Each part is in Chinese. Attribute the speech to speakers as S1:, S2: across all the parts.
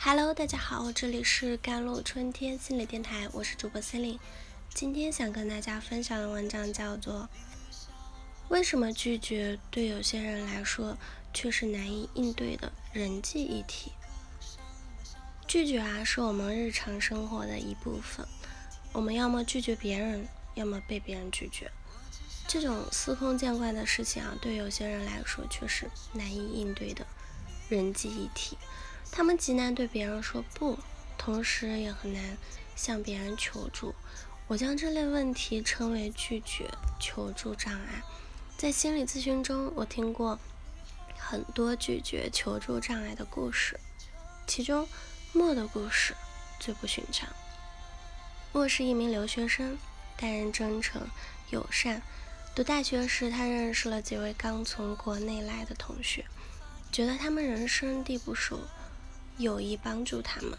S1: Hello，大家好，这里是甘露春天心理电台，我是主播森林。今天想跟大家分享的文章叫做《为什么拒绝对有些人来说却是难以应对的人际议题》。拒绝啊，是我们日常生活的一部分。我们要么拒绝别人，要么被别人拒绝。这种司空见惯的事情啊，对有些人来说却是难以应对的人际议题。他们极难对别人说不，同时也很难向别人求助。我将这类问题称为拒绝求助障碍。在心理咨询中，我听过很多拒绝求助障碍的故事，其中莫的故事最不寻常。莫是一名留学生，待人真诚友善。读大学时，他认识了几位刚从国内来的同学，觉得他们人生地不熟。有意帮助他们。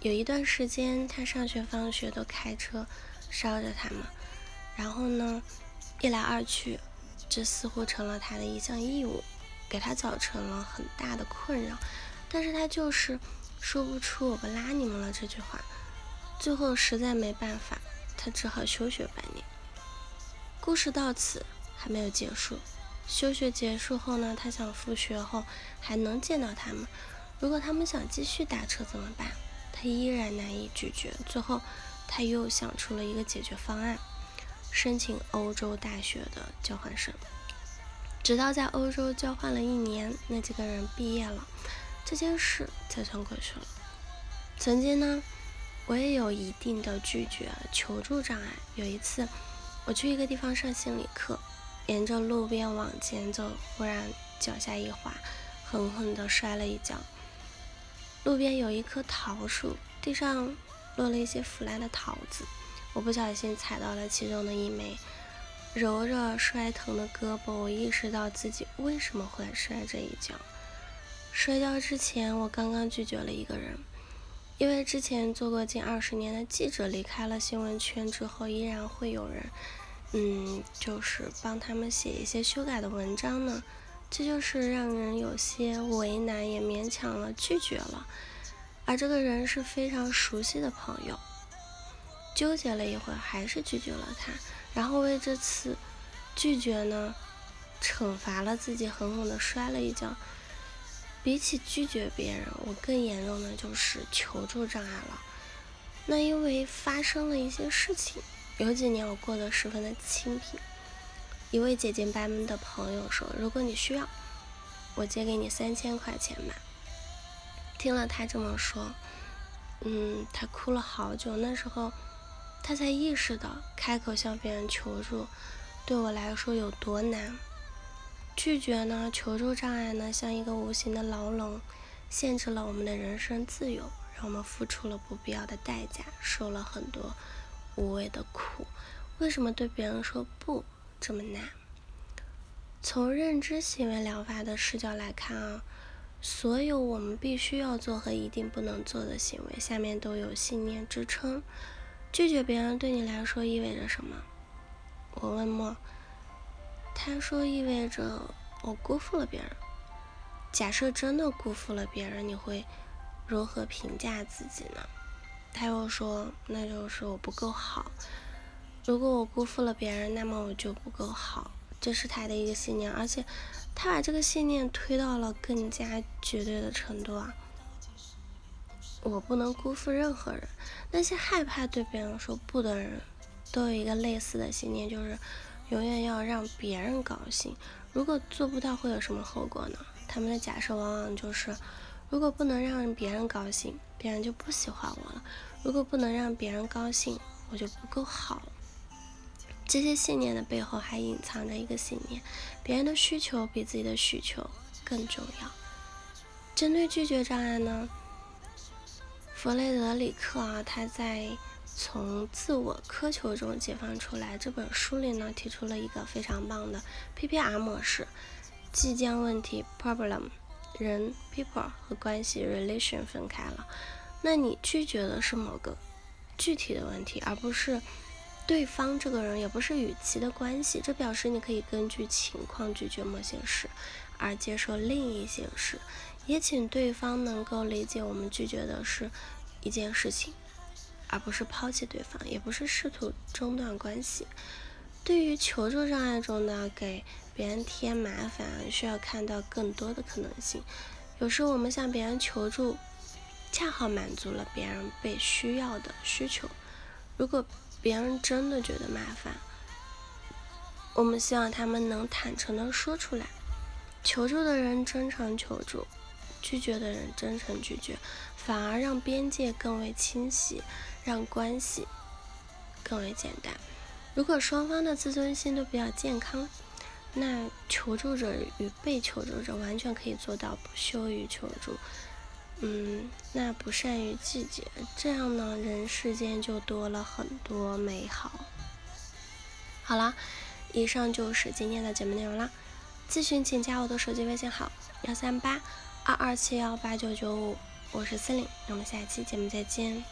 S1: 有一段时间，他上学放学都开车捎着他们，然后呢，一来二去，这似乎成了他的一项义务，给他造成了很大的困扰。但是他就是说不出“我不拉你们了”这句话。最后实在没办法，他只好休学半年。故事到此还没有结束。休学结束后呢，他想复学后还能见到他们。如果他们想继续打车怎么办？他依然难以拒绝。最后，他又想出了一个解决方案：申请欧洲大学的交换生。直到在欧洲交换了一年，那几个人毕业了，这件事才算过去了。曾经呢，我也有一定的拒绝求助障碍。有一次，我去一个地方上心理课，沿着路边往前走，忽然脚下一滑，狠狠地摔了一跤。路边有一棵桃树，地上落了一些腐烂的桃子，我不小心踩到了其中的一枚，揉着摔疼的胳膊，我意识到自己为什么会摔这一跤。摔跤之前，我刚刚拒绝了一个人，因为之前做过近二十年的记者，离开了新闻圈之后，依然会有人，嗯，就是帮他们写一些修改的文章呢。这就是让人有些为难，也勉强了拒绝了。而这个人是非常熟悉的朋友，纠结了一会，还是拒绝了他。然后为这次拒绝呢，惩罚了自己，狠狠的摔了一跤。比起拒绝别人，我更严重的就是求助障碍了。那因为发生了一些事情，有几年我过得十分的清贫。一位姐姐班的朋友说：“如果你需要，我借给你三千块钱吧。”听了他这么说，嗯，他哭了好久。那时候，他才意识到开口向别人求助对我来说有多难。拒绝呢，求助障碍呢，像一个无形的牢笼，限制了我们的人生自由，让我们付出了不必要的代价，受了很多无谓的苦。为什么对别人说不？这么难。从认知行为疗法的视角来看啊，所有我们必须要做和一定不能做的行为，下面都有信念支撑。拒绝别人对你来说意味着什么？我问莫，他说意味着我辜负了别人。假设真的辜负了别人，你会如何评价自己呢？他又说，那就是我不够好。如果我辜负了别人，那么我就不够好，这是他的一个信念，而且他把这个信念推到了更加绝对的程度啊！我不能辜负任何人。那些害怕对别人说不的人，都有一个类似的信念，就是永远要让别人高兴。如果做不到，会有什么后果呢？他们的假设往往就是：如果不能让别人高兴，别人就不喜欢我了；如果不能让别人高兴，我就不够好。这些信念的背后还隐藏着一个信念：别人的需求比自己的需求更重要。针对拒绝障碍呢，弗雷德里克啊，他在《从自我苛求中解放出来》这本书里呢，提出了一个非常棒的 PPR 模式，即将问题 （problem）、人 （people） 和关系 （relation） 分开了。那你拒绝的是某个具体的问题，而不是。对方这个人也不是与其的关系，这表示你可以根据情况拒绝某些事，而接受另一些事，也请对方能够理解我们拒绝的是一件事情，而不是抛弃对方，也不是试图中断关系。对于求助障碍中的给别人添麻烦，需要看到更多的可能性。有时我们向别人求助，恰好满足了别人被需要的需求。如果别人真的觉得麻烦，我们希望他们能坦诚的说出来。求助的人真诚求助，拒绝的人真诚拒绝，反而让边界更为清晰，让关系更为简单。如果双方的自尊心都比较健康，那求助者与被求助者完全可以做到不羞于求助。嗯，那不善于拒绝，这样呢，人世间就多了很多美好。好啦，以上就是今天的节目内容啦。咨询请加我的手机微信号：幺三八二二七幺八九九五，我是司令，我们下期节目再见。